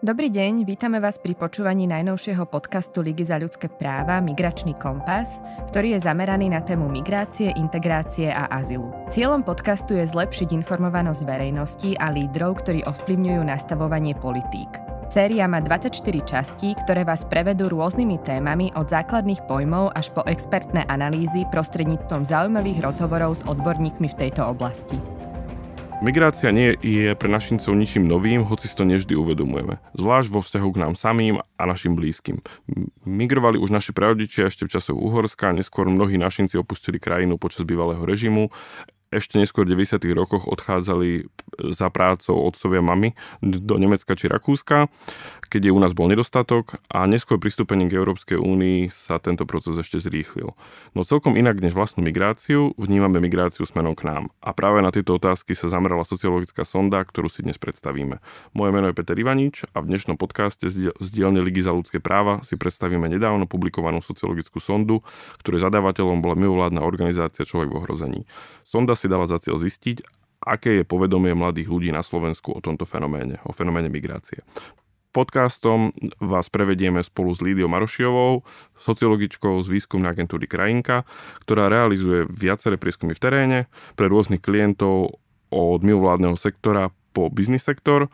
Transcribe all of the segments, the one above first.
Dobrý deň, vítame vás pri počúvaní najnovšieho podcastu Ligy za ľudské práva Migračný kompas, ktorý je zameraný na tému migrácie, integrácie a azylu. Cieľom podcastu je zlepšiť informovanosť verejnosti a lídrov, ktorí ovplyvňujú nastavovanie politík. Séria má 24 častí, ktoré vás prevedú rôznymi témami od základných pojmov až po expertné analýzy prostredníctvom zaujímavých rozhovorov s odborníkmi v tejto oblasti. Migrácia nie je pre našincov ničím novým, hoci si to nevždy uvedomujeme. Zvlášť vo vzťahu k nám samým a našim blízkym. Migrovali už naši pravdičia ešte v časoch Uhorska, neskôr mnohí našinci opustili krajinu počas bývalého režimu ešte neskôr v 90. rokoch odchádzali za prácou otcovia mamy do Nemecka či Rakúska, keď je u nás bol nedostatok a neskôr pristúpenie k Európskej únii sa tento proces ešte zrýchlil. No celkom inak než vlastnú migráciu, vnímame migráciu smerom k nám. A práve na tieto otázky sa zamerala sociologická sonda, ktorú si dnes predstavíme. Moje meno je Peter Ivanič a v dnešnom podcaste z dielne Ligy za ľudské práva si predstavíme nedávno publikovanú sociologickú sondu, ktorej zadávateľom bola mimovládna organizácia Človek v ohrození. Sonda si dala za cieľ zistiť, aké je povedomie mladých ľudí na Slovensku o tomto fenoméne, o fenoméne migrácie. Podcastom vás prevedieme spolu s Lídiou Marošiovou, sociologičkou z výskumnej agentúry Krajinka, ktorá realizuje viaceré prieskumy v teréne pre rôznych klientov od mimovládneho sektora po biznis sektor.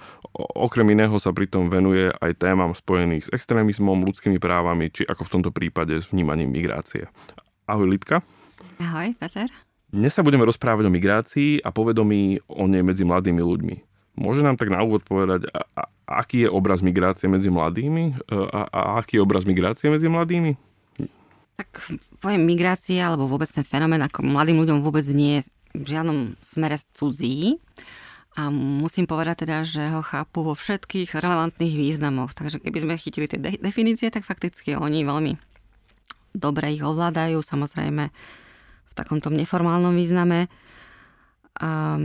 Okrem iného sa pritom venuje aj témam spojených s extrémizmom, ľudskými právami, či ako v tomto prípade s vnímaním migrácie. Ahoj Lidka. Ahoj, Peter. Dnes sa budeme rozprávať o migrácii a povedomí o nej medzi mladými ľuďmi. Môže nám tak na úvod povedať, a, a, aký je obraz migrácie medzi mladými a, a aký je obraz migrácie medzi mladými? Tak pojem migrácie alebo vôbec ten fenomén ako mladým ľuďom vôbec nie je v žiadnom smere cudzí. A musím povedať teda, že ho chápu vo všetkých relevantných významoch. Takže keby sme chytili tie de- definície, tak fakticky oni veľmi dobre ich ovládajú. Samozrejme, takomto neformálnom význame. A,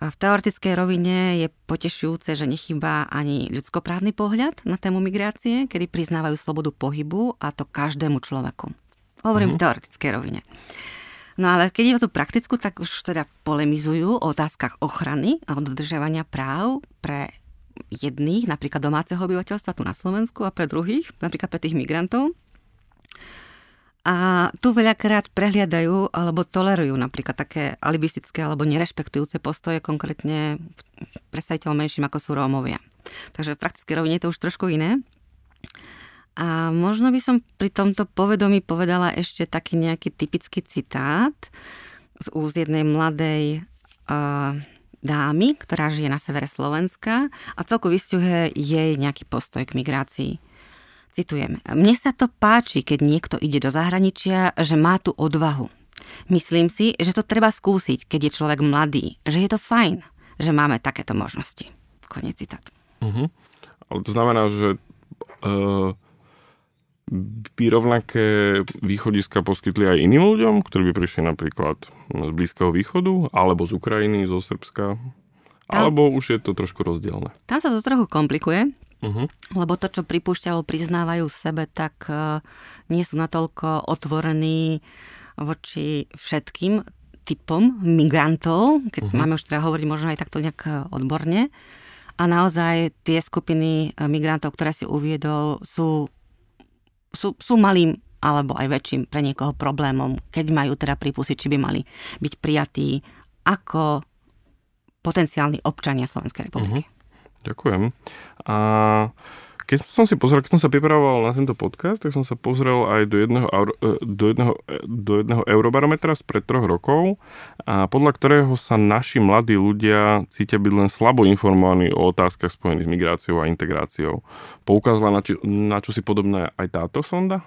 a v teoretickej rovine je potešujúce, že nechýba ani ľudskoprávny pohľad na tému migrácie, kedy priznávajú slobodu pohybu a to každému človeku. Hovorím mm-hmm. v teoretickej rovine. No ale keď je o tú praktickú, tak už teda polemizujú o otázkach ochrany a dodržiavania práv pre jedných, napríklad domáceho obyvateľstva tu na Slovensku a pre druhých, napríklad pre tých migrantov. A tu veľakrát prehliadajú alebo tolerujú napríklad také alibistické alebo nerešpektujúce postoje konkrétne predstaviteľ menším ako sú Rómovia. Takže v praktickej rovine je to už trošku iné. A možno by som pri tomto povedomí povedala ešte taký nejaký typický citát z úst jednej mladej uh, dámy, ktorá žije na severe Slovenska a celku vystihuje jej nejaký postoj k migrácii. Citujem. Mne sa to páči, keď niekto ide do zahraničia, že má tú odvahu. Myslím si, že to treba skúsiť, keď je človek mladý, že je to fajn, že máme takéto možnosti. Konec citátu. Uh-huh. Ale to znamená, že uh, by rovnaké východiska poskytli aj iným ľuďom, ktorí by prišli napríklad z Blízkeho východu, alebo z Ukrajiny, zo Srbska, tam, alebo už je to trošku rozdielne. Tam sa to trochu komplikuje, Uh-huh. Lebo to, čo pripúšťajú, priznávajú sebe, tak uh, nie sú natoľko otvorení voči všetkým typom migrantov, keď uh-huh. máme už teda hovoriť možno aj takto nejak e, odborne. A naozaj tie skupiny e, migrantov, ktoré si uviedol, sú, sú, sú malým alebo aj väčším pre niekoho problémom, keď majú teda pripustiť, či by mali byť prijatí ako potenciálni občania Slovenskej republiky. Uh-huh. Ďakujem. A keď som si pozrel, keď som sa pripravoval na tento podcast, tak som sa pozrel aj do jedného, e, do jedného, e, do jedného eurobarometra z pred troch rokov, a podľa ktorého sa naši mladí ľudia cítia byť len slabo informovaní o otázkach spojených s migráciou a integráciou. Poukázala na, či, na čo si podobné aj táto sonda?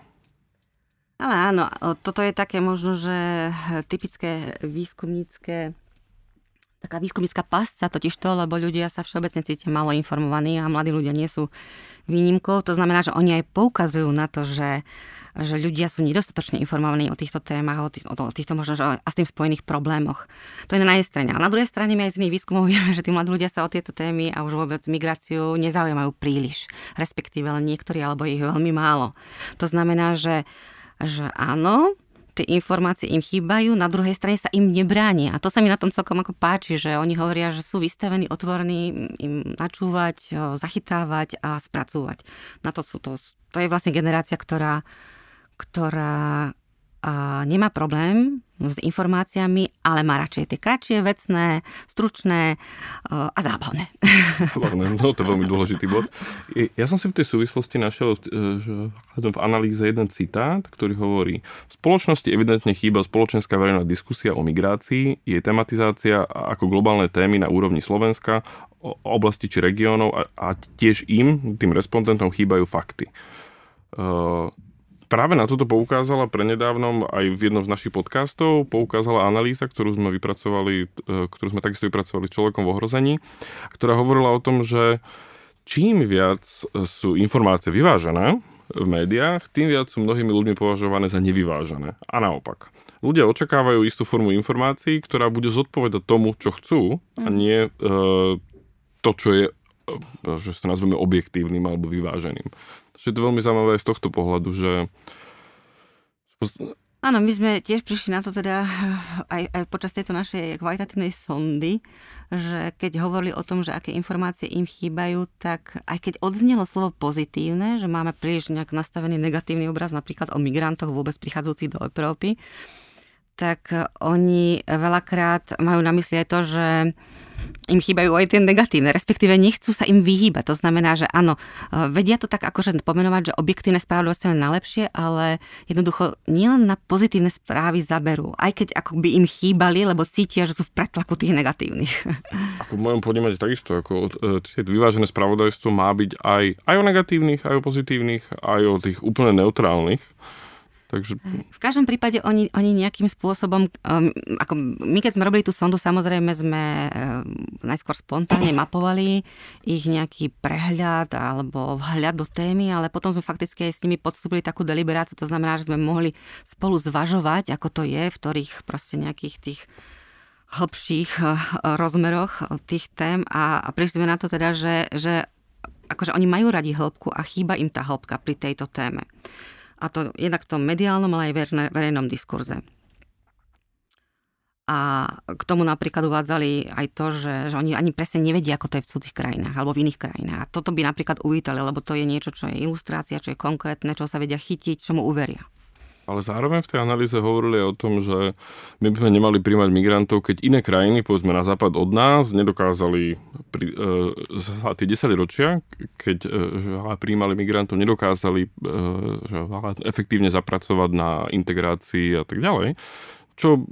Ale áno, toto je také možno, že typické výskumnícke taká výskumnická pasca totiž to, lebo ľudia sa všeobecne cítia malo informovaní a mladí ľudia nie sú výnimkou. To znamená, že oni aj poukazujú na to, že, že ľudia sú nedostatočne informovaní o týchto témach, o, tých, o týchto možno že, a s tým spojených problémoch. To je na jednej strane. A na druhej strane my aj z iných výskumov vieme, že tí mladí ľudia sa o tieto témy a už vôbec migráciu nezaujímajú príliš. Respektíve len niektorí alebo ich veľmi málo. To znamená, že, že áno, tie informácie im chýbajú, na druhej strane sa im nebránia. A to sa mi na tom celkom ako páči, že oni hovoria, že sú vystavení, otvorení im načúvať, zachytávať a spracúvať. Na to sú to, to je vlastne generácia, ktorá, ktorá a nemá problém s informáciami, ale má radšej tie kratšie, vecné, stručné a zábavné. Zábavné, no to je veľmi dôležitý bod. Ja som si v tej súvislosti našiel v analýze jeden citát, ktorý hovorí v spoločnosti evidentne chýba spoločenská verejná diskusia o migrácii, jej tematizácia ako globálne témy na úrovni Slovenska, oblasti či regiónov a, tiež im, tým respondentom, chýbajú fakty práve na toto poukázala prenedávnom aj v jednom z našich podcastov, poukázala analýza, ktorú sme vypracovali, e, ktorú sme takisto vypracovali s človekom v ohrození, ktorá hovorila o tom, že čím viac sú informácie vyvážené v médiách, tým viac sú mnohými ľuďmi považované za nevyvážené. A naopak. Ľudia očakávajú istú formu informácií, ktorá bude zodpovedať tomu, čo chcú, a mm. nie e, to, čo je e, že sa nazveme objektívnym alebo vyváženým. Je to veľmi zaujímavé z tohto pohľadu, že Áno, my sme tiež prišli na to teda aj, aj počas tejto našej kvalitatívnej sondy, že keď hovorili o tom, že aké informácie im chýbajú, tak aj keď odznelo slovo pozitívne, že máme príliš nejak nastavený negatívny obraz napríklad o migrantoch vôbec prichádzajúcich do Európy, tak oni veľakrát majú na mysli aj to, že im chýbajú aj tie negatívne, respektíve nechcú sa im vyhýbať. To znamená, že áno, e, vedia to tak akože pomenovať, že objektívne správy dostanú najlepšie, ale jednoducho nielen na pozitívne správy zaberú, aj keď ako by im chýbali, lebo cítia, že sú v pretlaku tých negatívnych. Ako v mojom ponímaní takisto, ako e, tie vyvážené spravodajstvo má byť aj, aj o negatívnych, aj o pozitívnych, aj o tých úplne neutrálnych. Takže... V každom prípade oni, oni nejakým spôsobom, um, ako my keď sme robili tú sondu, samozrejme sme um, najskôr spontánne mapovali ich nejaký prehľad alebo vhľad do témy, ale potom sme fakticky aj s nimi podstúpili takú deliberáciu, to znamená, že sme mohli spolu zvažovať, ako to je, v ktorých proste nejakých tých hlbších uh, rozmeroch tých tém a, a prišli sme na to teda, že, že akože oni majú radi hĺbku a chýba im tá hĺbka pri tejto téme. A to jednak v tom mediálnom, ale aj verejnom diskurze. A k tomu napríklad uvádzali aj to, že, že oni ani presne nevedia, ako to je v cudzích krajinách alebo v iných krajinách. A toto by napríklad uvítali, lebo to je niečo, čo je ilustrácia, čo je konkrétne, čo sa vedia chytiť, čo mu uveria. Ale zároveň v tej analýze hovorili o tom, že my by sme nemali príjmať migrantov, keď iné krajiny, povedzme na západ od nás, nedokázali pri, e, za tie 10 ročia, keď e, príjmali migrantov, nedokázali e, že, efektívne zapracovať na integrácii a tak ďalej. Čo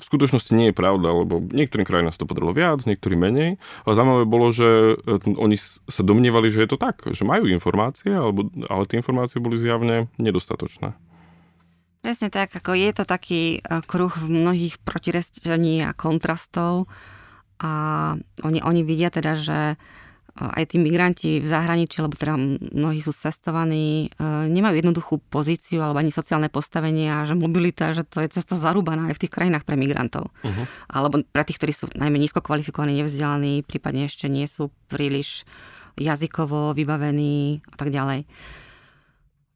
v skutočnosti nie je pravda, lebo niektorým krajinám sa to podarilo viac, niektorým menej. Ale zaujímavé bolo, že e, oni sa domnievali, že je to tak, že majú informácie, alebo, ale tie informácie boli zjavne nedostatočné. Presne tak, ako je to taký e, kruh mnohých protirečení a kontrastov a oni, oni vidia teda, že e, aj tí migranti v zahraničí, lebo teda mnohí sú cestovaní, e, nemajú jednoduchú pozíciu alebo ani sociálne postavenie a že mobilita, že to je cesta zarúbaná aj v tých krajinách pre migrantov. Uh-huh. Alebo pre tých, ktorí sú najmä nízko kvalifikovaní, nevzdelaní, prípadne ešte nie sú príliš jazykovo vybavení a tak ďalej.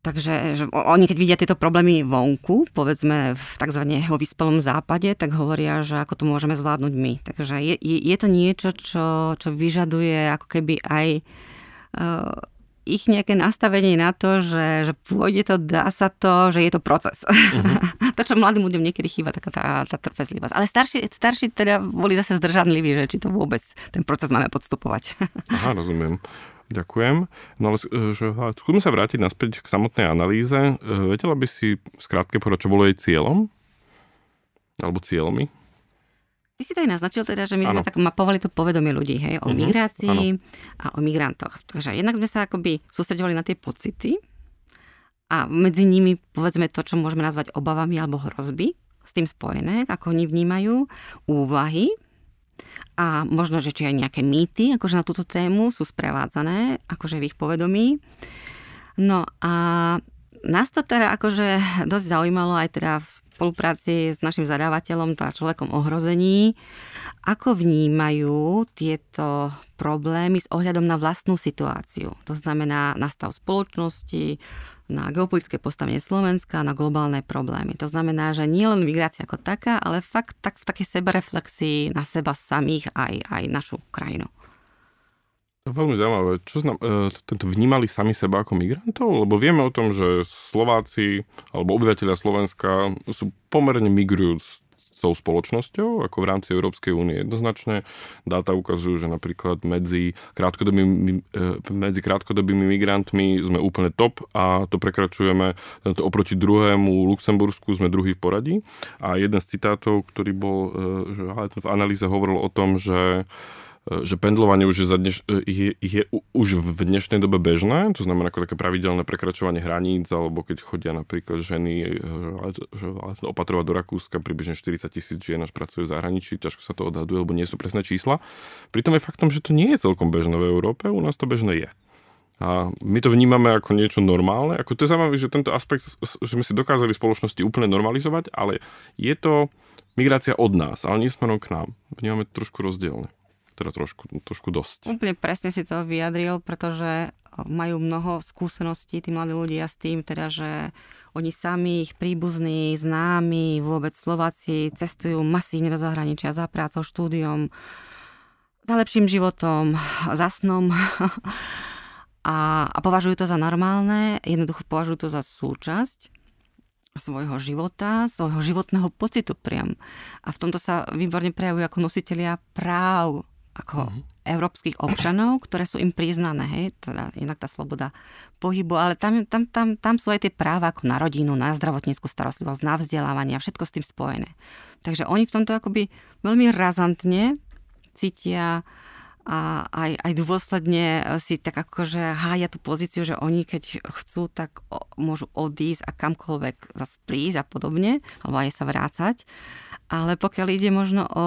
Takže že oni, keď vidia tieto problémy vonku, povedzme v tzv. vyspelom západe, tak hovoria, že ako to môžeme zvládnuť my. Takže je, je, to niečo, čo, čo vyžaduje ako keby aj uh, ich nejaké nastavenie na to, že, že pôjde to, dá sa to, že je to proces. Uh-huh. to, čo mladým ľuďom niekedy chýba, taká tá, tá trpezlivosť. Ale starší, starší teda boli zase zdržanliví, že či to vôbec ten proces máme podstupovať. Aha, rozumiem. Ďakujem. No ale že, skúsme sa vrátiť naspäť k samotnej analýze. E, vedela by si skrátke povedať, čo bolo jej cieľom? Alebo cieľmi? Ty si to aj naznačil teda, že my ano. sme tak mapovali to povedomie ľudí, hej, o uh-huh. migrácii ano. a o migrantoch. Takže jednak sme sa akoby sústredovali na tie pocity a medzi nimi povedzme to, čo môžeme nazvať obavami alebo hrozby s tým spojené, ako oni vnímajú, úvahy, a možno, že či aj nejaké mýty akože na túto tému sú sprevádzané akože v ich povedomí. No a nás to teda akože dosť zaujímalo aj teda v spolupráci s našim zadávateľom, teda človekom ohrození, ako vnímajú tieto problémy s ohľadom na vlastnú situáciu. To znamená na stav spoločnosti, na geopolitické postavenie Slovenska, na globálne problémy. To znamená, že nie len migrácia ako taká, ale fakt tak v takej sebereflexii na seba samých aj, aj našu krajinu. Veľmi zaujímavé. Čo znam, e, tento vnímali sami seba ako migrantov? Lebo vieme o tom, že Slováci alebo obyvateľia Slovenska sú pomerne migrujúc tou spoločnosťou, ako v rámci Európskej únie. Jednoznačne dáta ukazujú, že napríklad medzi krátkodobými, e, medzi krátkodobými migrantmi sme úplne top a to prekračujeme oproti druhému Luxembursku sme druhý v poradí. A jeden z citátov, ktorý bol, e, že v analýze hovoril o tom, že že pendlovanie už je, za dneš, e, je, je už v dnešnej dobe bežné, to znamená ako také pravidelné prekračovanie hraníc, alebo keď chodia napríklad ženy e, opatrovať do Rakúska, približne 40 tisíc žien až pracujú v zahraničí, ťažko sa to odhaduje, lebo nie sú presné čísla. Pritom je faktom, že to nie je celkom bežné v Európe, u nás to bežné je. A my to vnímame ako niečo normálne. Ako to je zaujímavé, že tento aspekt, že sme si dokázali spoločnosti úplne normalizovať, ale je to migrácia od nás, ale nie smerom k nám. Vnímame to trošku rozdielne teda trošku, trošku dosť. Úplne presne si to vyjadril, pretože majú mnoho skúseností, tí mladí ľudia s tým, teda, že oni sami, ich príbuzní, známi, vôbec Slováci cestujú masívne do zahraničia za prácou, štúdiom, za lepším životom, za snom. a, a považujú to za normálne, jednoducho považujú to za súčasť svojho života, svojho životného pocitu priam. A v tomto sa výborne prejavujú ako nositeľia práv ako mm-hmm. európskych občanov, ktoré sú im priznané, hej, teda jednak tá sloboda pohybu, ale tam, tam, tam, tam sú aj tie práva ako na rodinu, na zdravotníckú starostlivosť, na vzdelávanie a všetko s tým spojené. Takže oni v tomto akoby veľmi razantne cítia a aj, aj dôsledne si tak akože hája tú pozíciu, že oni keď chcú, tak o, môžu odísť a kamkoľvek zase prísť a podobne, alebo aj sa vrácať. Ale pokiaľ ide možno o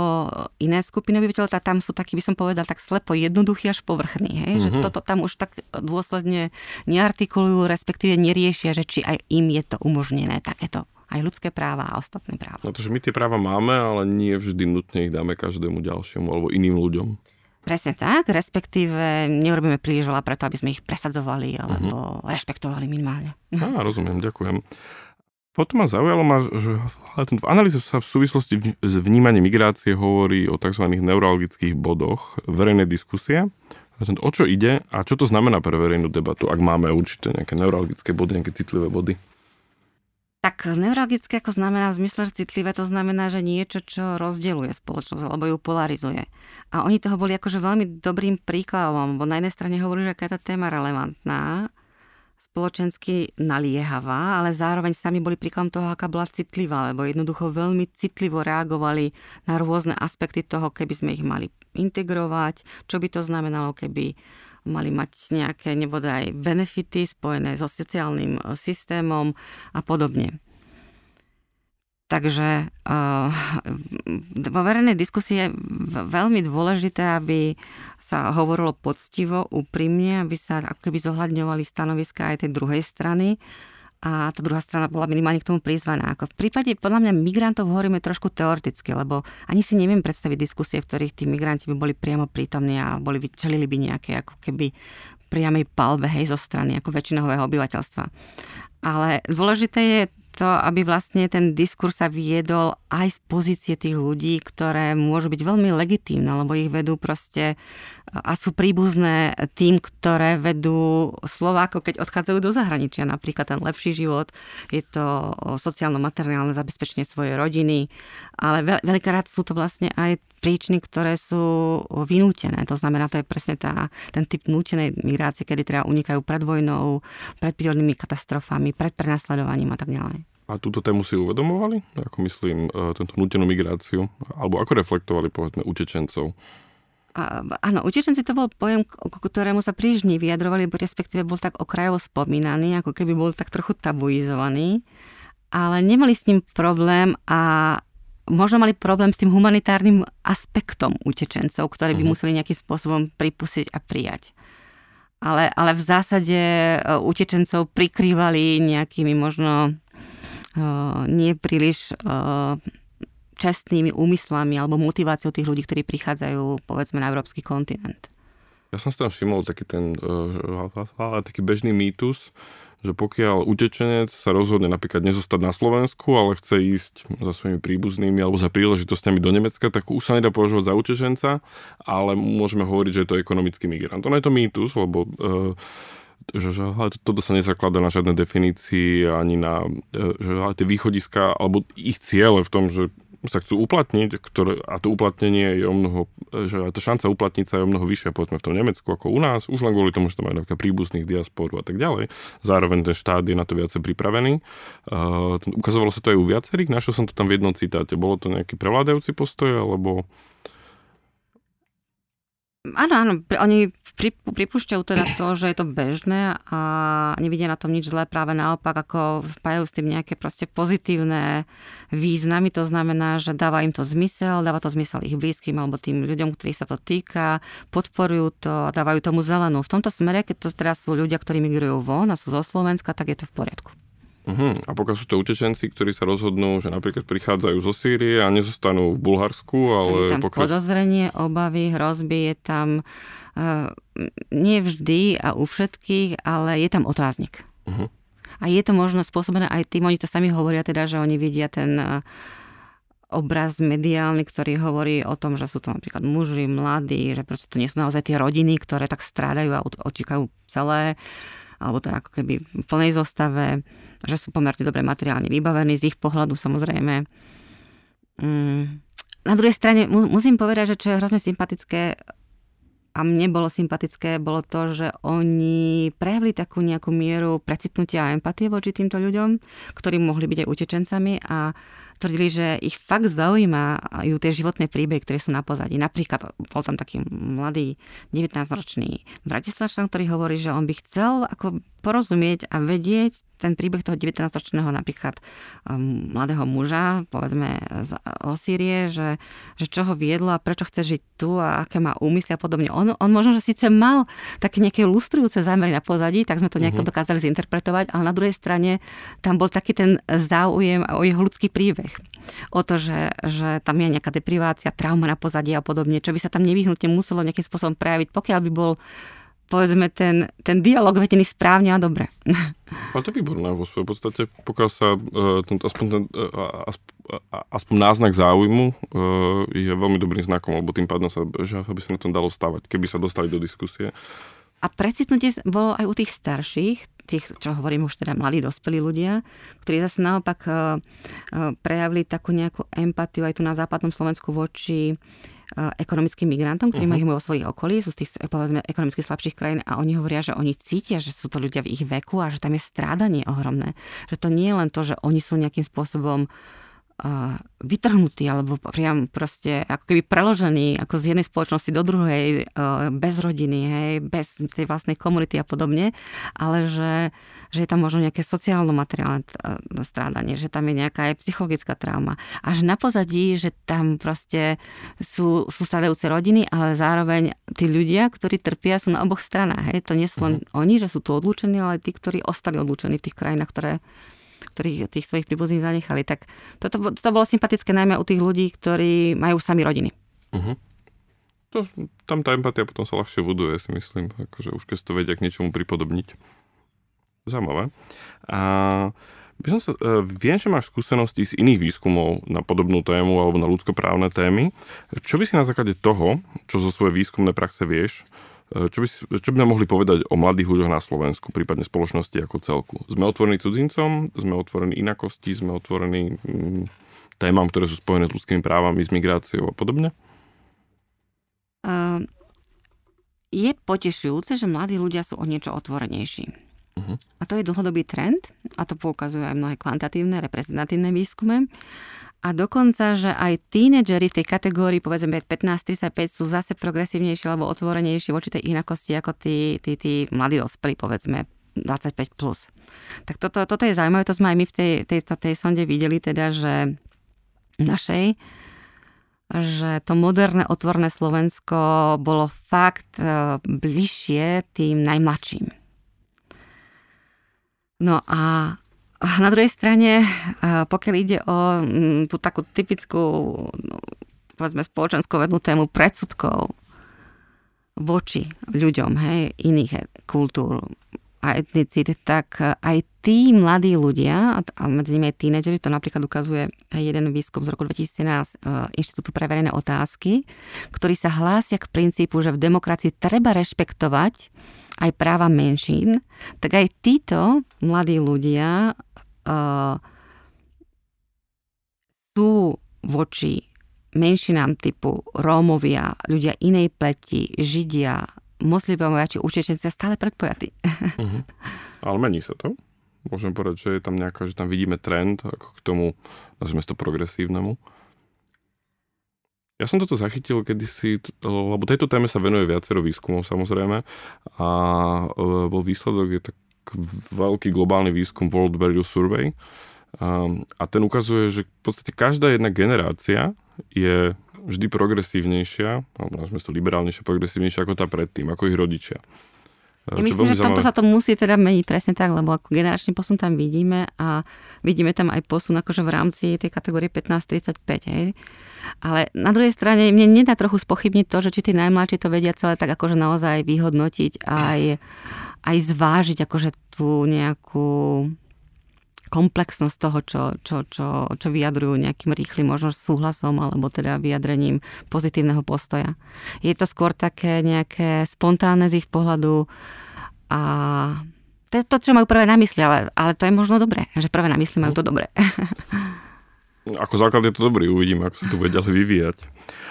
iné skupiny obyvateľov, tak tam sú takí, by som povedal, tak slepo jednoduchí až povrchní. Hej? Mm-hmm. Že mhm. toto tam už tak dôsledne neartikulujú, respektíve neriešia, že či aj im je to umožnené takéto aj ľudské práva a ostatné práva. No to, že my tie práva máme, ale nie vždy nutne ich dáme každému ďalšiemu alebo iným ľuďom. Presne tak, respektíve neurobíme príliš veľa preto, aby sme ich presadzovali alebo uh-huh. rešpektovali minimálne. Á, rozumiem, ďakujem. Potom ma zaujalo ma, že v analýze sa v súvislosti s vnímaním migrácie hovorí o tzv. neurologických bodoch verejnej diskusie. O čo ide a čo to znamená pre verejnú debatu, ak máme určité nejaké neurologické body, nejaké citlivé body? Tak neurologické ako znamená v zmysle, že citlivé to znamená, že niečo, čo rozdeluje spoločnosť alebo ju polarizuje. A oni toho boli akože veľmi dobrým príkladom, bo na jednej strane hovorí, že aká je tá téma relevantná, spoločensky naliehavá, ale zároveň sami boli príkladom toho, aká bola citlivá, lebo jednoducho veľmi citlivo reagovali na rôzne aspekty toho, keby sme ich mali integrovať, čo by to znamenalo, keby mali mať nejaké nebodaj benefity spojené so sociálnym e, systémom a podobne. Takže uh, vo verejnej diskusii je veľmi dôležité, aby sa hovorilo poctivo, úprimne, aby sa ako keby zohľadňovali stanoviska aj tej druhej strany a tá druhá strana bola minimálne k tomu prizvaná. Ako v prípade, podľa mňa, migrantov hovoríme trošku teoreticky, lebo ani si neviem predstaviť diskusie, v ktorých tí migranti by boli priamo prítomní a boli čelili by nejaké ako keby priamej palbe hej, zo strany ako väčšinového obyvateľstva. Ale dôležité je to, aby vlastne ten diskurs sa viedol aj z pozície tých ľudí, ktoré môžu byť veľmi legitímne, lebo ich vedú proste a sú príbuzné tým, ktoré vedú Slovákov, keď odchádzajú do zahraničia. Napríklad ten lepší život, je to sociálno-materiálne zabezpečenie svojej rodiny, ale veľkárát sú to vlastne aj príčiny, ktoré sú vynútené. To znamená, to je presne tá, ten typ nútenej migrácie, kedy teda unikajú pred vojnou, pred prírodnými katastrofami, pred prenasledovaním a tak ďalej. A túto tému si uvedomovali? Ako myslím, e, tento nútenú migráciu? Alebo ako reflektovali, povedzme, utečencov? A, áno, utečenci to bol pojem, k ktorému sa príliš nevyjadrovali, respektíve bol tak okrajovo spomínaný, ako keby bol tak trochu tabuizovaný, ale nemali s ním problém a možno mali problém s tým humanitárnym aspektom utečencov, ktoré by uh-huh. museli nejakým spôsobom pripustiť a prijať. Ale, ale v zásade e, utečencov prikrývali nejakými možno nie príliš uh, čestnými úmyslami alebo motiváciou tých ľudí, ktorí prichádzajú povedzme na európsky kontinent. Ja som si tam všimol taký ten uh, taký bežný mýtus, že pokiaľ utečenec sa rozhodne napríklad nezostať na Slovensku, ale chce ísť za svojimi príbuznými alebo za príležitostiami do Nemecka, tak už sa nedá považovať za utečenca, ale môžeme hovoriť, že je to ekonomický migrant. Ono je to mýtus, lebo uh, že, že ale toto sa nezakladá na žiadnej definícii ani na že, tie východiska alebo ich ciele v tom, že sa chcú uplatniť, ktoré, a to uplatnenie je o mnoho, že tá šanca uplatniť sa je o mnoho vyššia, povedzme v tom Nemecku ako u nás, už len kvôli tomu, že tam majú príbuzných diasporu a tak ďalej. Zároveň ten štát je na to viacej pripravený. Uh, ukazovalo sa to aj u viacerých, našiel som to tam v jednom citáte. Bolo to nejaký prevládajúci postoj, alebo Áno, áno, oni pripúšťajú teda to, že je to bežné a nevidia na tom nič zlé, práve naopak, ako spájajú s tým nejaké proste pozitívne významy, to znamená, že dáva im to zmysel, dáva to zmysel ich blízkym alebo tým ľuďom, ktorých sa to týka, podporujú to a dávajú tomu zelenú. V tomto smere, keď to teraz sú ľudia, ktorí migrujú von a sú zo Slovenska, tak je to v poriadku. Uh-huh. A pokiaľ sú to utečenci, ktorí sa rozhodnú, že napríklad prichádzajú zo Sýrie a nezostanú v Bulharsku, ale... Je tam pokiaľ... podozrenie, obavy, hrozby, je tam uh, nie vždy a u všetkých, ale je tam otáznik. Uh-huh. A je to možno spôsobené aj tým, oni to sami hovoria teda, že oni vidia ten uh, obraz mediálny, ktorý hovorí o tom, že sú to napríklad muži, mladí, že proste to nie sú naozaj tie rodiny, ktoré tak strádajú a odtikajú celé alebo teda ako keby v plnej zostave, že sú pomerne dobre materiálne vybavení z ich pohľadu samozrejme. Mm. Na druhej strane musím povedať, že čo je hrozne sympatické a mne bolo sympatické, bolo to, že oni prejavili takú nejakú mieru precitnutia a empatie voči týmto ľuďom, ktorí mohli byť aj utečencami a tvrdili, že ich fakt zaujímajú tie životné príbehy, ktoré sú na pozadí. Napríklad bol tam taký mladý 19-ročný bratislavčan, ktorý hovorí, že on by chcel ako porozumieť a vedieť ten príbeh toho 19-ročného napríklad um, mladého muža, povedzme z Osírie, že, že čo ho viedlo a prečo chce žiť tu a aké má úmysly a podobne. On, on možno, že síce mal také nejaké lustrujúce zámery na pozadí, tak sme to nejako uh-huh. dokázali zinterpretovať, ale na druhej strane tam bol taký ten záujem o jeho ľudský príbeh. O to, že, že tam je nejaká deprivácia, trauma na pozadí a podobne, čo by sa tam nevyhnutne muselo nejakým spôsobom prejaviť, pokiaľ by bol povedzme ten, ten dialog vedený správne a dobre. Ale to je výborné vo svojej podstate, pokiaľ sa uh, ten, aspoň, ten, uh, aspoň, náznak záujmu uh, je veľmi dobrým znakom, lebo tým pádom sa, že aby sa na tom dalo stávať, keby sa dostali do diskusie. A precitnutie bolo aj u tých starších, tých, čo hovorím už teda mladí, dospelí ľudia, ktorí zase naopak uh, uh, prejavili takú nejakú empatiu aj tu na západnom Slovensku voči Eh, ekonomickým migrantom, ktorí uh-huh. majú vo svojich okolí, sú z tých povedzme ekonomicky slabších krajín a oni hovoria, že oni cítia, že sú to ľudia v ich veku a že tam je strádanie ohromné. Že to nie je len to, že oni sú nejakým spôsobom uh, vytrhnutý alebo priam proste ako keby preložený ako z jednej spoločnosti do druhej bez rodiny, hej, bez tej vlastnej komunity a podobne, ale že, že je tam možno nejaké sociálno-materiálne strádanie, že tam je nejaká aj psychologická trauma a že na pozadí, že tam proste sú, sú strádajúce rodiny, ale zároveň tí ľudia, ktorí trpia, sú na oboch stranách. Hej. To nie sú len uh-huh. oni, že sú tu odlúčení, ale tí, ktorí ostali odlúčení v tých krajinách, ktoré ktorých tých svojich príbuzných zanechali. Tak toto, to bolo sympatické najmä u tých ľudí, ktorí majú sami rodiny. Uh-huh. To, tam tá empatia potom sa ľahšie buduje, si myslím. Akože už keď to vedia k niečomu pripodobniť. Zaujímavé. A by som sa, uh, viem, že máš skúsenosti z iných výskumov na podobnú tému alebo na ľudskoprávne témy. Čo by si na základe toho, čo zo svojej výskumnej praxe vieš, E, čo by, čo by nám mohli povedať o mladých ľuďoch na Slovensku, prípadne spoločnosti ako celku? Sme otvorení cudzincom, sme otvorení inakosti, sme otvorení mm, témam, ktoré sú spojené s ľudskými právami, s migráciou a podobne? Uh, je potešujúce, že mladí ľudia sú o niečo otvorenejší. Uh-huh. A to je dlhodobý trend, a to poukazujú aj mnohé kvantatívne, reprezentatívne výskumy. A dokonca, že aj tínedžeri v tej kategórii, povedzme 15-35, sú zase progresívnejší alebo otvorenejší voči tej inakosti ako tí, tí, tí mladí dospelí, povedzme 25+. Plus. Tak toto, toto je zaujímavé, to sme aj my v tej, tej, tej sonde videli, teda, že našej, že to moderné otvorné Slovensko bolo fakt e, bližšie tým najmladším. No a na druhej strane, pokiaľ ide o mm, tú takú typickú, no, povedzme, spoločenskú vednú tému predsudkov voči ľuďom hej, iných kultúr a etnicít, tak aj tí mladí ľudia, a medzi nimi aj tínedžeri, to napríklad ukazuje aj jeden výskum z roku 2011 e, Inštitútu pre verejné otázky, ktorí sa hlásia k princípu, že v demokracii treba rešpektovať aj práva menšín, tak aj títo mladí ľudia uh, sú voči menšinám typu Rómovia, ľudia inej pleti, Židia, moslimovia či učečenci stále predpojatí. Uh-huh. Ale mení sa to? Môžem povedať, že je tam nejaká, že tam vidíme trend ako k tomu, nazvime to progresívnemu. Ja som toto zachytil kedysi, lebo tejto téme sa venuje viacero výskumov samozrejme a e, bol výsledok je tak veľký globálny výskum World Value Survey a, a ten ukazuje, že v podstate každá jedna generácia je vždy progresívnejšia, alebo nazvime to liberálnejšia, progresívnejšia ako tá predtým, ako ich rodičia. Ja myslím, že v tomto sa to musí teda meniť presne tak, lebo ako generačný posun tam vidíme a vidíme tam aj posun akože v rámci tej kategórie 15-35. Hej. Ale na druhej strane mne nedá trochu spochybniť to, že či tí najmladší to vedia celé tak akože naozaj vyhodnotiť aj, aj zvážiť akože tú nejakú komplexnosť toho, čo, čo, čo, čo vyjadrujú nejakým rýchlým možno súhlasom alebo teda vyjadrením pozitívneho postoja. Je to skôr také nejaké spontánne z ich pohľadu a to je to, čo majú prvé na mysli, ale, ale to je možno dobré, že prvé na mysli majú to dobré. Ako základ je to dobrý, uvidíme, ako sa to bude ďalej vyvíjať.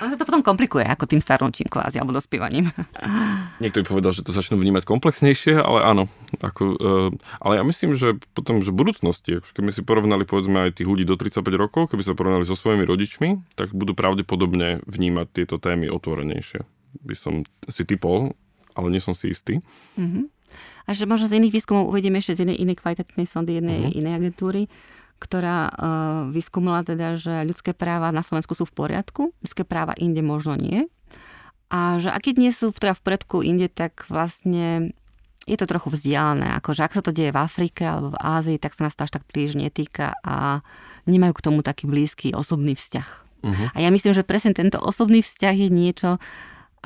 Ale sa to potom komplikuje, ako tým starnutím kvázi, alebo dospievaním. Niekto by povedal, že to začnú vnímať komplexnejšie, ale áno. Ako, uh, ale ja myslím, že potom, že v budúcnosti, keby si porovnali povedzme aj tých ľudí do 35 rokov, keby sa porovnali so svojimi rodičmi, tak budú pravdepodobne vnímať tieto témy otvorenejšie. By som si typol, ale nie som si istý. Mm-hmm. A že možno z iných výskumov uvidíme ešte z inej, inej kvalitatnej sondy jednej mm-hmm. inej agentúry, ktorá uh, vyskúmala teda, že ľudské práva na Slovensku sú v poriadku, ľudské práva inde možno nie. A že ak nie sú teda v poriadku inde, tak vlastne je to trochu vzdialené. Akože ak sa to deje v Afrike alebo v Ázii, tak sa nás to až tak príliš netýka a nemajú k tomu taký blízky osobný vzťah. Uh-huh. A ja myslím, že presne tento osobný vzťah je niečo,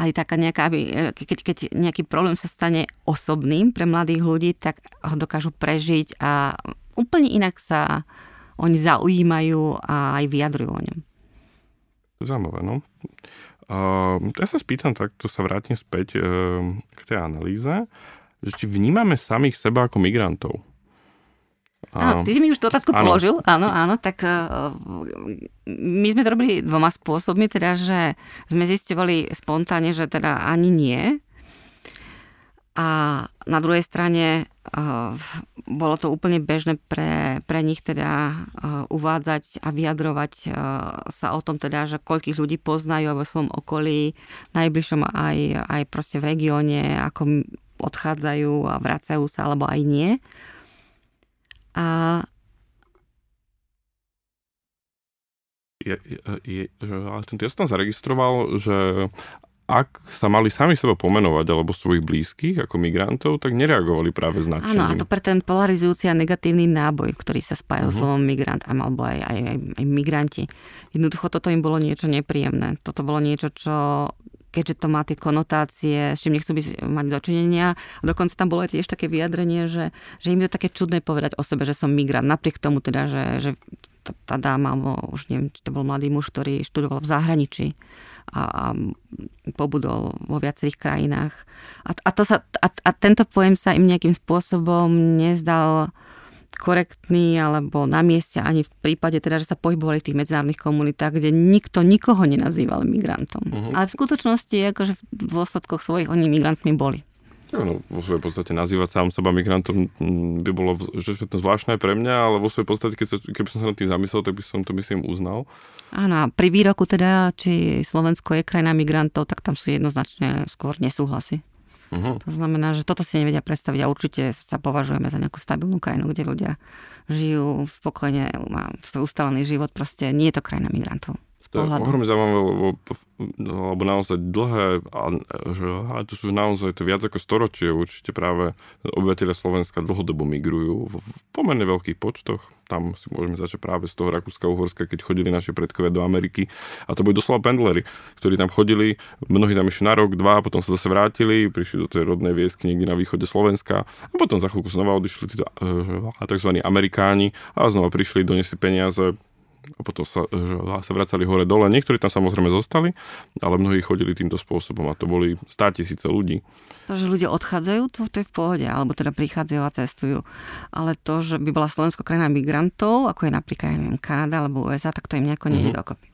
aj taká nejaká, keď, keď nejaký problém sa stane osobným pre mladých ľudí, tak ho dokážu prežiť a úplne inak sa oni zaujímajú a aj vyjadrujú o ňom. Zaujímavé, no. Uh, ja sa spýtam, tak to sa vrátim späť uh, k tej analýze, že či vnímame samých seba ako migrantov. Áno, ty si mi už tú otázku áno. položil, áno, áno, tak uh, my sme to robili dvoma spôsobmi, teda, že sme zistovali spontánne, že teda ani nie, a na druhej strane uh, bolo to úplne bežné pre, pre nich teda uh, uvádzať a vyjadrovať uh, sa o tom teda, že koľkých ľudí poznajú vo svojom okolí, najbližšom aj, aj proste v regióne, ako odchádzajú a vracajú sa, alebo aj nie. A je, je, je, ja som zaregistroval, že ak sa mali sami seba pomenovať alebo svojich blízkych ako migrantov, tak nereagovali práve značením. Áno, a to pre ten polarizujúci a negatívny náboj, ktorý sa spájal uh-huh. slovom migrant alebo aj, aj, aj, aj migranti. Jednoducho toto im bolo niečo nepríjemné. Toto bolo niečo, čo keďže to má tie konotácie, s čím nechcú byť, mať dočinenia. Dokonca tam bolo tiež také vyjadrenie, že, že im je také čudné povedať o sebe, že som migrant. Napriek tomu teda, že, že tá, tá dáma, alebo už neviem, či to bol mladý muž, ktorý študoval v zahraničí a, a pobudol vo viacerých krajinách. A, a, to sa, a, a tento pojem sa im nejakým spôsobom nezdal korektný alebo na mieste ani v prípade teda, že sa pohybovali v tých medzinárodných komunitách, kde nikto nikoho nenazýval migrantom. Uh-huh. Ale v skutočnosti akože v dôsledkoch svojich oni migrantmi boli. No, vo svojej podstate nazývať sám seba migrantom mm, by bolo že to zvláštne pre mňa, ale vo svojej podstate, keď sa, keby som sa nad tým zamyslel, tak by som to myslím uznal. Áno, a pri výroku teda, či Slovensko je krajina migrantov, tak tam sú jednoznačne skôr nesúhlasy. Uh-huh. To znamená, že toto si nevedia predstaviť a určite sa považujeme za nejakú stabilnú krajinu, kde ľudia žijú spokojne, má svoj ustalený život, proste nie je to krajina migrantov. To pohľadu. je ohromne zaujímavé, lebo, lebo naozaj dlhé, a, ale to sú naozaj to viac ako storočie, určite práve obyvateľia Slovenska dlhodobo migrujú v, v pomerne veľkých počtoch. Tam si môžeme začať práve z toho Rakúska, Uhorska, keď chodili naši predkovia do Ameriky. A to boli doslova pendlery, ktorí tam chodili, mnohí tam išli na rok, dva, potom sa zase vrátili, prišli do tej rodnej viesky niekde na východe Slovenska a potom za chvíľku znova odišli títo tzv. Amerikáni a znova prišli, doniesli peniaze, a potom sa, sa vracali hore-dole. Niektorí tam samozrejme zostali, ale mnohí chodili týmto spôsobom a to boli stá tisíce ľudí. To, že ľudia odchádzajú, to, to je v pohode, alebo teda prichádzajú a cestujú. Ale to, že by bola Slovensko krajina migrantov, ako je napríklad neviem, Kanada alebo USA, tak to im nejako nejde uh-huh. dokopy.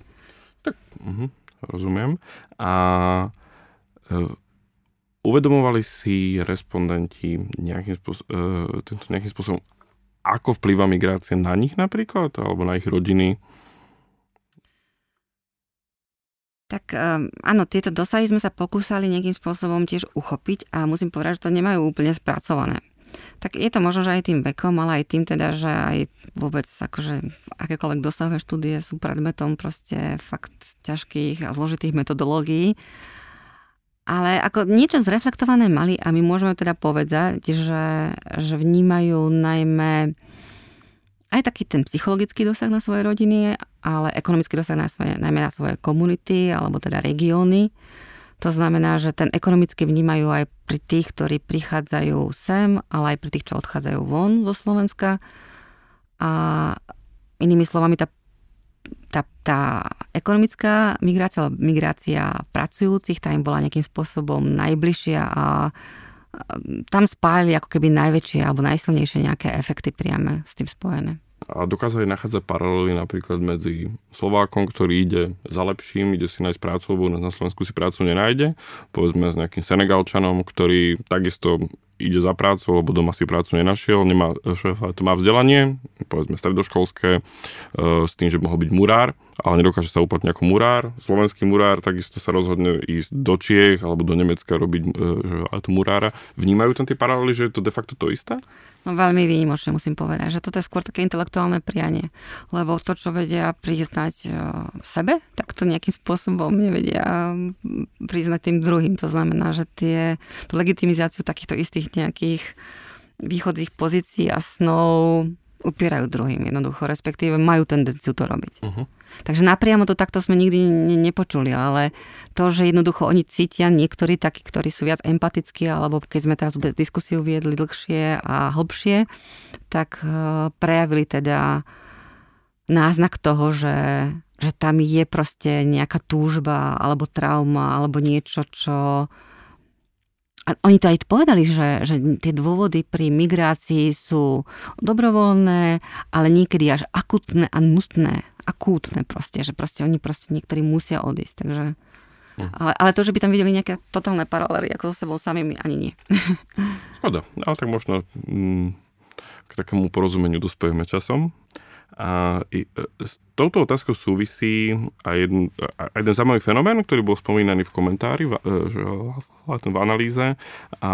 Tak, uh-huh, rozumiem. A uh, uvedomovali si respondenti nejakým, spôsob, uh, tento nejakým spôsobom, ako vplýva migrácia na nich napríklad, alebo na ich rodiny? Tak um, áno, tieto dosahy sme sa pokúsali nejakým spôsobom tiež uchopiť a musím povedať, že to nemajú úplne spracované. Tak je to možno, že aj tým vekom, ale aj tým teda, že aj vôbec akože akékoľvek dosahové štúdie sú predmetom proste fakt ťažkých a zložitých metodológií. Ale ako niečo zreflektované mali a my môžeme teda povedať, že, že vnímajú najmä aj taký ten psychologický dosah na svoje rodiny, ale ekonomický dosah na svoje, najmä na svoje komunity alebo teda regióny. To znamená, že ten ekonomicky vnímajú aj pri tých, ktorí prichádzajú sem, ale aj pri tých, čo odchádzajú von zo Slovenska. A inými slovami, tá tá, tá ekonomická migrácia, alebo migrácia pracujúcich, tá im bola nejakým spôsobom najbližšia a tam spájali ako keby najväčšie alebo najsilnejšie nejaké efekty priame s tým spojené. A dokázali nachádzať paralely napríklad medzi Slovákom, ktorý ide za lepším, ide si nájsť prácu, lebo na Slovensku si prácu nenájde, povedzme s nejakým Senegalčanom, ktorý takisto ide za prácu, lebo doma si prácu nenašiel, nemá to má vzdelanie, povedzme stredoškolské, e, s tým, že mohol byť murár, ale nedokáže sa uplatniť ako murár. Slovenský murár takisto sa rozhodne ísť do Čiech alebo do Nemecka robiť e, tú murára. Vnímajú tam tie paralely, že je to de facto to isté? No veľmi výnimočne musím povedať, že toto je skôr také intelektuálne prianie, lebo to, čo vedia priznať v sebe, tak to nejakým spôsobom nevedia priznať tým druhým. To znamená, že tie, tú legitimizáciu takýchto istých nejakých východzích pozícií a snov upierajú druhým jednoducho, respektíve majú tendenciu to robiť. Uh-huh. Takže napriamo to takto sme nikdy ne, nepočuli, ale to, že jednoducho oni cítia niektorí takí, ktorí sú viac empatickí, alebo keď sme teraz diskusiu viedli dlhšie a hlbšie, tak uh, prejavili teda náznak toho, že, že tam je proste nejaká túžba alebo trauma alebo niečo, čo a oni to aj povedali, že, že tie dôvody pri migrácii sú dobrovoľné, ale niekedy až akutné a nutné. Akútne proste, že proste oni proste niektorí musia odísť. Takže, hm. ale, ale to, že by tam videli nejaké totálne paralely ako so sebou samými, ani nie. Škoda, ale tak možno mm, k takému porozumeniu dospejeme časom. A i, e, s touto otázkou súvisí aj jeden, aj jeden zaujímavý fenomén, ktorý bol spomínaný v komentári, v, e, v analýze. A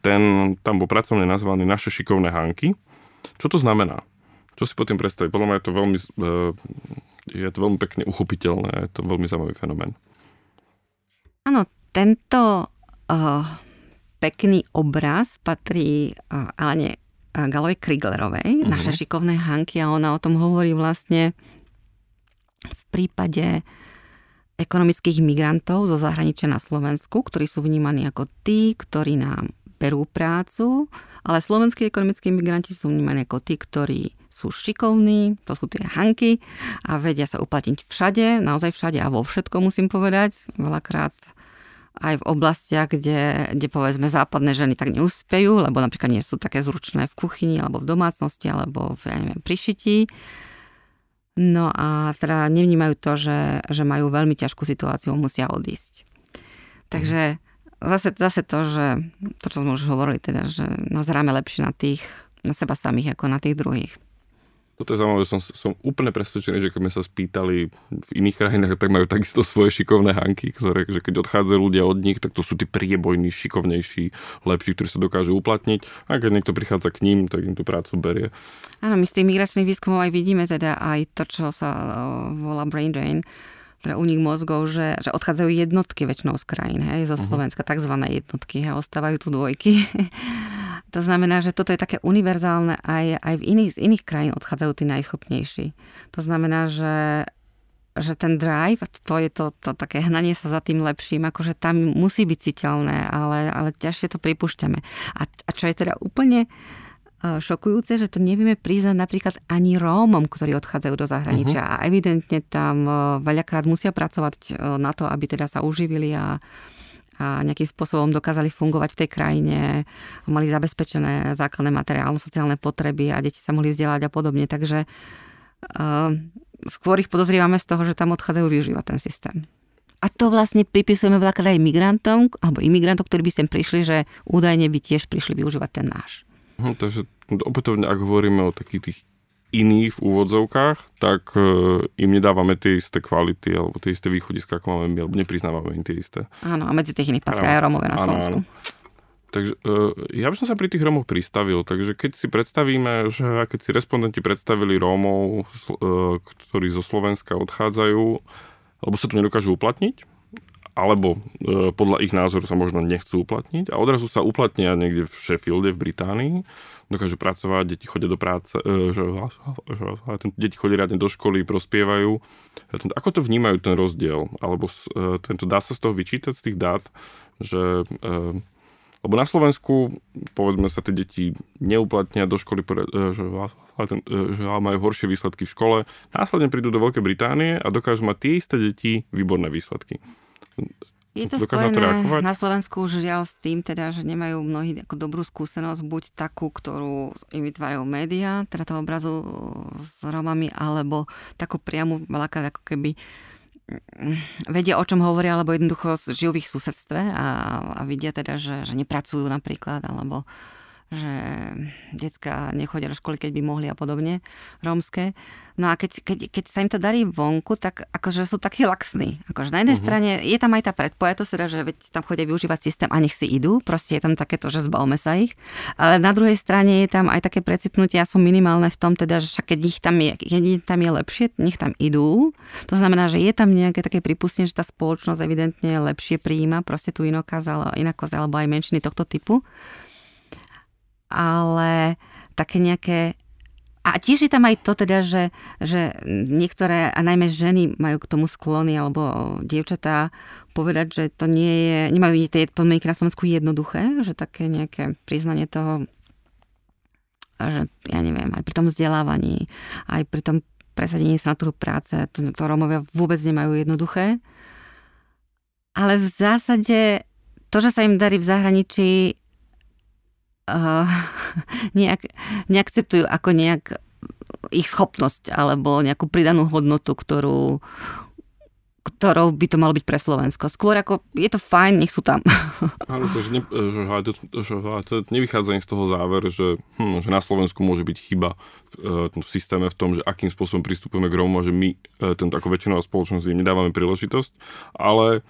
ten tam bol pracovne nazvaný Naše šikovné hanky. Čo to znamená? Čo si po tým predstaviť? Podľa mňa je to veľmi, e, je to veľmi pekne uchopiteľné, je to veľmi zaujímavý fenomén. Áno, tento uh, pekný obraz patrí uh, ale Galovej Kriglerovej, uh-huh. naše šikovné Hanky a ona o tom hovorí vlastne v prípade ekonomických migrantov zo zahraničia na Slovensku, ktorí sú vnímaní ako tí, ktorí nám berú prácu, ale slovenskí ekonomickí migranti sú vnímaní ako tí, ktorí sú šikovní, to sú tie hanky a vedia sa uplatniť všade, naozaj všade a vo všetko musím povedať. Veľakrát aj v oblastiach, kde, kde povedzme západné ženy tak neúspejú, lebo napríklad nie sú také zručné v kuchyni alebo v domácnosti alebo v, ja neviem, pri šití. No a teda nevnímajú to, že, že majú veľmi ťažkú situáciu, musia odísť. Takže zase, zase to, že to, čo sme už hovorili, teda, že nazráme lepšie na tých, na seba samých ako na tých druhých. Toto je zaujímavé, som, som úplne presvedčený, že keď sme sa spýtali v iných krajinách, tak majú takisto svoje šikovné hanky, ktoré, že keď odchádzajú ľudia od nich, tak to sú tí priebojní, šikovnejší, lepší, ktorí sa dokážu uplatniť. A keď niekto prichádza k ním, tak im tú prácu berie. Áno, my z tých migračných výskumov aj vidíme teda aj to, čo sa volá brain drain, teda únik mozgov, že, že odchádzajú jednotky väčšinou z krajín, hej, zo mhm. Slovenska, uh-huh. tzv. jednotky, a ostávajú tu dvojky. To znamená, že toto je také univerzálne aj, aj v iných, z iných krajín odchádzajú tí najschopnejší. To znamená, že že ten drive, to je to, to také hnanie sa za tým lepším, akože tam musí byť citeľné, ale, ale ťažšie to pripúšťame. A, a čo je teda úplne e, šokujúce, že to nevieme priznať napríklad ani Rómom, ktorí odchádzajú do zahraničia. Uh-huh. A evidentne tam e, veľakrát musia pracovať e, na to, aby teda sa uživili a, a nejakým spôsobom dokázali fungovať v tej krajine, mali zabezpečené základné materiálno-sociálne potreby a deti sa mohli vzdelať a podobne. Takže uh, skôr ich podozrievame z toho, že tam odchádzajú využívať ten systém. A to vlastne pripisujeme veľakrát aj migrantom, alebo imigrantom, ktorí by sem prišli, že údajne by tiež prišli využívať ten náš. Hm, takže opätovne, ak hovoríme o takých tých iných v úvodzovkách, tak e, im nedávame tie isté kvality alebo tie isté východiska, ako máme my, alebo nepriznávame im tie isté. Áno, a medzi tých iných patria aj Romové na Slovensku. Áno, áno. Takže e, ja by som sa pri tých Rómoch pristavil. Takže keď si predstavíme, že keď si respondenti predstavili Rómov, e, ktorí zo Slovenska odchádzajú, alebo sa tu nedokážu uplatniť, alebo e, podľa ich názoru sa možno nechcú uplatniť a odrazu sa uplatnia niekde v Sheffielde v Británii, dokážu pracovať, deti chodia do práce, e, že, deti chodia riadne do školy, prospievajú. Ako to vnímajú ten rozdiel? Alebo e, tento, dá sa z toho vyčítať z tých dát, že e, lebo na Slovensku, povedzme sa, tie deti neuplatnia do školy, e, že, že majú horšie výsledky v škole, následne prídu do Veľkej Británie a dokážu mať tie isté deti výborné výsledky. Je to spojené to na Slovensku už žiaľ s tým, teda, že nemajú mnohí ako dobrú skúsenosť, buď takú, ktorú im vytvárajú médiá, teda toho obrazu s Romami, alebo takú priamu, veľakrát ako keby mm, vedia, o čom hovoria, alebo jednoducho žijú v ich susedstve a, a vidia teda, že, že nepracujú napríklad, alebo že decka nechodia do školy, keď by mohli a podobne, rómske. No a keď, keď, keď sa im to darí vonku, tak akože sú takí laxní. Akože na jednej uh-huh. strane je tam aj tá predpojatosť, teda, že veď tam chodia využívať systém a nech si idú, proste je tam takéto, že zbavme sa ich. Ale na druhej strane je tam aj také precitnutie, ja som minimálne v tom, teda, že keď ich tam je, keď tam je lepšie, nech tam idú. To znamená, že je tam nejaké také pripustenie, že tá spoločnosť evidentne lepšie prijíma proste tú inokaz, inakosť alebo aj menšiny tohto typu ale také nejaké a tiež je tam aj to teda, že, že niektoré, a najmä ženy majú k tomu sklony, alebo dievčatá povedať, že to nie je, nemajú tie podmienky na Slovensku jednoduché, že také nejaké priznanie toho, že ja neviem, aj pri tom vzdelávaní, aj pri tom presadení sa na trhu práce, to, to Rómovia vôbec nemajú jednoduché. Ale v zásade to, že sa im darí v zahraničí, uh, nejak, neakceptujú ako nejak ich schopnosť alebo nejakú pridanú hodnotu, ktorú, ktorou by to malo byť pre Slovensko. Skôr ako je to fajn, nech sú tam. Áno, to, že, ne, že, že, to nevychádza z toho záver, že, hm, že na Slovensku môže byť chyba v, v systéme v tom, že akým spôsobom pristupujeme k Rómom a že my, e, tento, ako väčšinová spoločnosť, im nedávame príležitosť, ale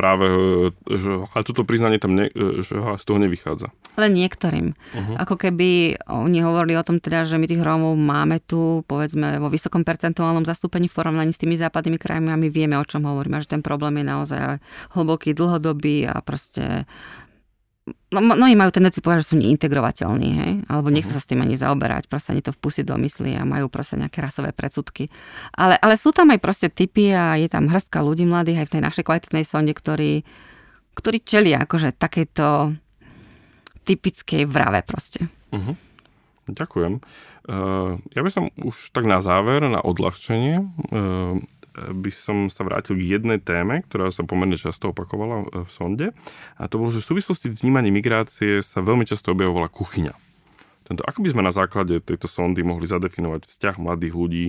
práve, e, že, ale toto priznanie tam ne, e, že, z toho nevychádza. Len niektorým. Uh-huh. Ako keby oni hovorili o tom teda, že my tých Rómov máme tu, povedzme, vo vysokom percentuálnom zastúpení v porovnaní s tými západnými krajmi a my vieme, o čom hovoríme, že ten problém je naozaj hlboký, dlhodobý a proste no, mnohí majú tendenciu povedať, že sú neintegrovateľní, hej? alebo nechcú sa s tým ani zaoberať, proste ani to vpustiť do mysli a majú proste nejaké rasové predsudky. Ale, ale sú tam aj proste typy a je tam hrstka ľudí mladých aj v tej našej kvalitnej sonde, ktorí, ktorí čelia akože takéto typickej vrave proste. Uh-huh. Ďakujem. Uh, ja by som už tak na záver, na odľahčenie, uh, by som sa vrátil k jednej téme, ktorá sa pomerne často opakovala v sonde. A to bolo, že v súvislosti vnímania migrácie sa veľmi často objavovala kuchyňa. Tento, ako by sme na základe tejto sondy mohli zadefinovať vzťah mladých ľudí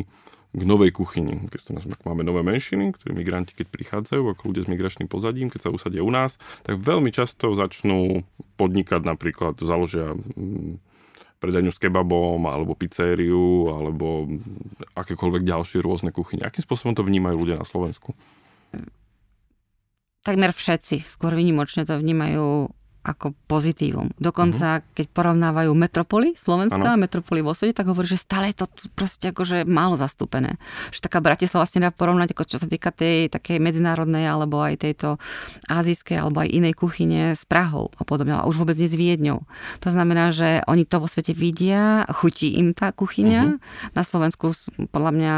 k novej kuchyni. Keď to máme nové menšiny, ktorí migranti, keď prichádzajú, ako ľudia s migračným pozadím, keď sa usadia u nás, tak veľmi často začnú podnikať napríklad, založia predajňu s kebabom, alebo pizzériu, alebo akékoľvek ďalšie rôzne kuchyne. Akým spôsobom to vnímajú ľudia na Slovensku? Takmer všetci, skôr vynimočne to vnímajú ako pozitívum. Dokonca, uh-huh. keď porovnávajú metropoly Slovenska ano. a metropoly vo svete, tak hovorí, že stále je to proste akože málo zastúpené. Že taká Bratislava vlastne dá porovnať, ako čo sa týka tej takej medzinárodnej alebo aj tejto azijskej alebo aj inej kuchyne s Prahou a podobne. A už vôbec nie s Viedňou. To znamená, že oni to vo svete vidia, chutí im tá kuchyňa. Uh-huh. Na Slovensku podľa mňa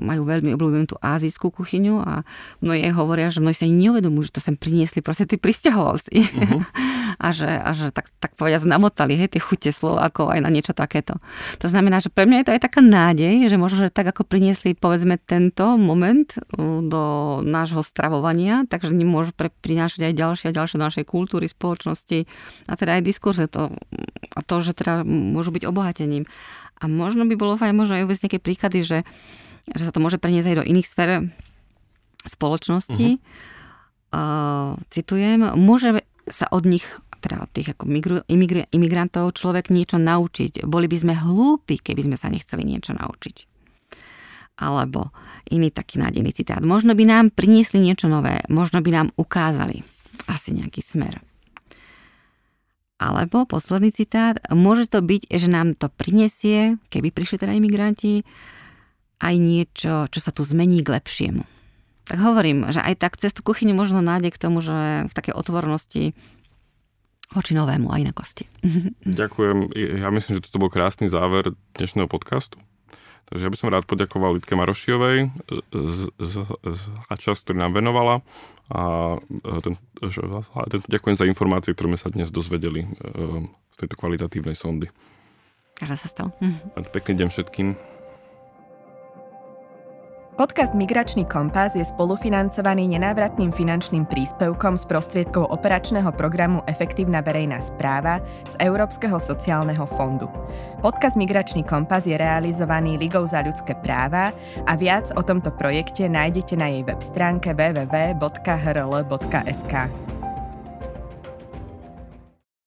majú veľmi obľúbenú tú azijskú kuchyňu a mnohí hovoria, že mnohí sa neuvedomujú, že to sem priniesli proste tí pristahovalci. Uh-huh. a že, a že tak, tak povedať namotali hej, tie chute Slovákov aj na niečo takéto. To znamená, že pre mňa je to aj taká nádej, že možno, že tak ako priniesli povedzme tento moment do nášho stravovania, takže nemôžu pre, prinášať aj ďalšie a ďalšie do našej kultúry, spoločnosti a teda aj diskurze to, a to, že teda môžu byť obohatením. A možno by bolo fajn možno aj uvieť nejaké príklady, že, že sa to môže preniesť aj do iných sfér spoločnosti. Uh-huh. Uh, citujem, môže sa od nich teda tých ako migru, imigri, imigrantov človek niečo naučiť. Boli by sme hlúpi, keby sme sa nechceli niečo naučiť. Alebo iný taký nádejný citát. Možno by nám priniesli niečo nové, možno by nám ukázali asi nejaký smer. Alebo posledný citát, môže to byť, že nám to prinesie, keby prišli teda imigranti, aj niečo, čo sa tu zmení k lepšiemu tak hovorím, že aj tak cez tú kuchyňu možno nádej k tomu, že v takej otvornosti voči novému a inakosti. Ďakujem. Ja myslím, že toto bol krásny záver dnešného podcastu. Takže ja by som rád poďakoval Litke Marošiovej za čas, ktorý nám venovala a ten, ten, ďakujem za informácie, ktoré sme sa dnes dozvedeli e, z tejto kvalitatívnej sondy. Každá sa stalo. Pekný deň všetkým. Podcast Migračný kompas je spolufinancovaný nenávratným finančným príspevkom z prostriedkov operačného programu Efektívna verejná správa z Európskeho sociálneho fondu. Podcast Migračný kompas je realizovaný Ligou za ľudské práva a viac o tomto projekte nájdete na jej web stránke www.hrl.sk.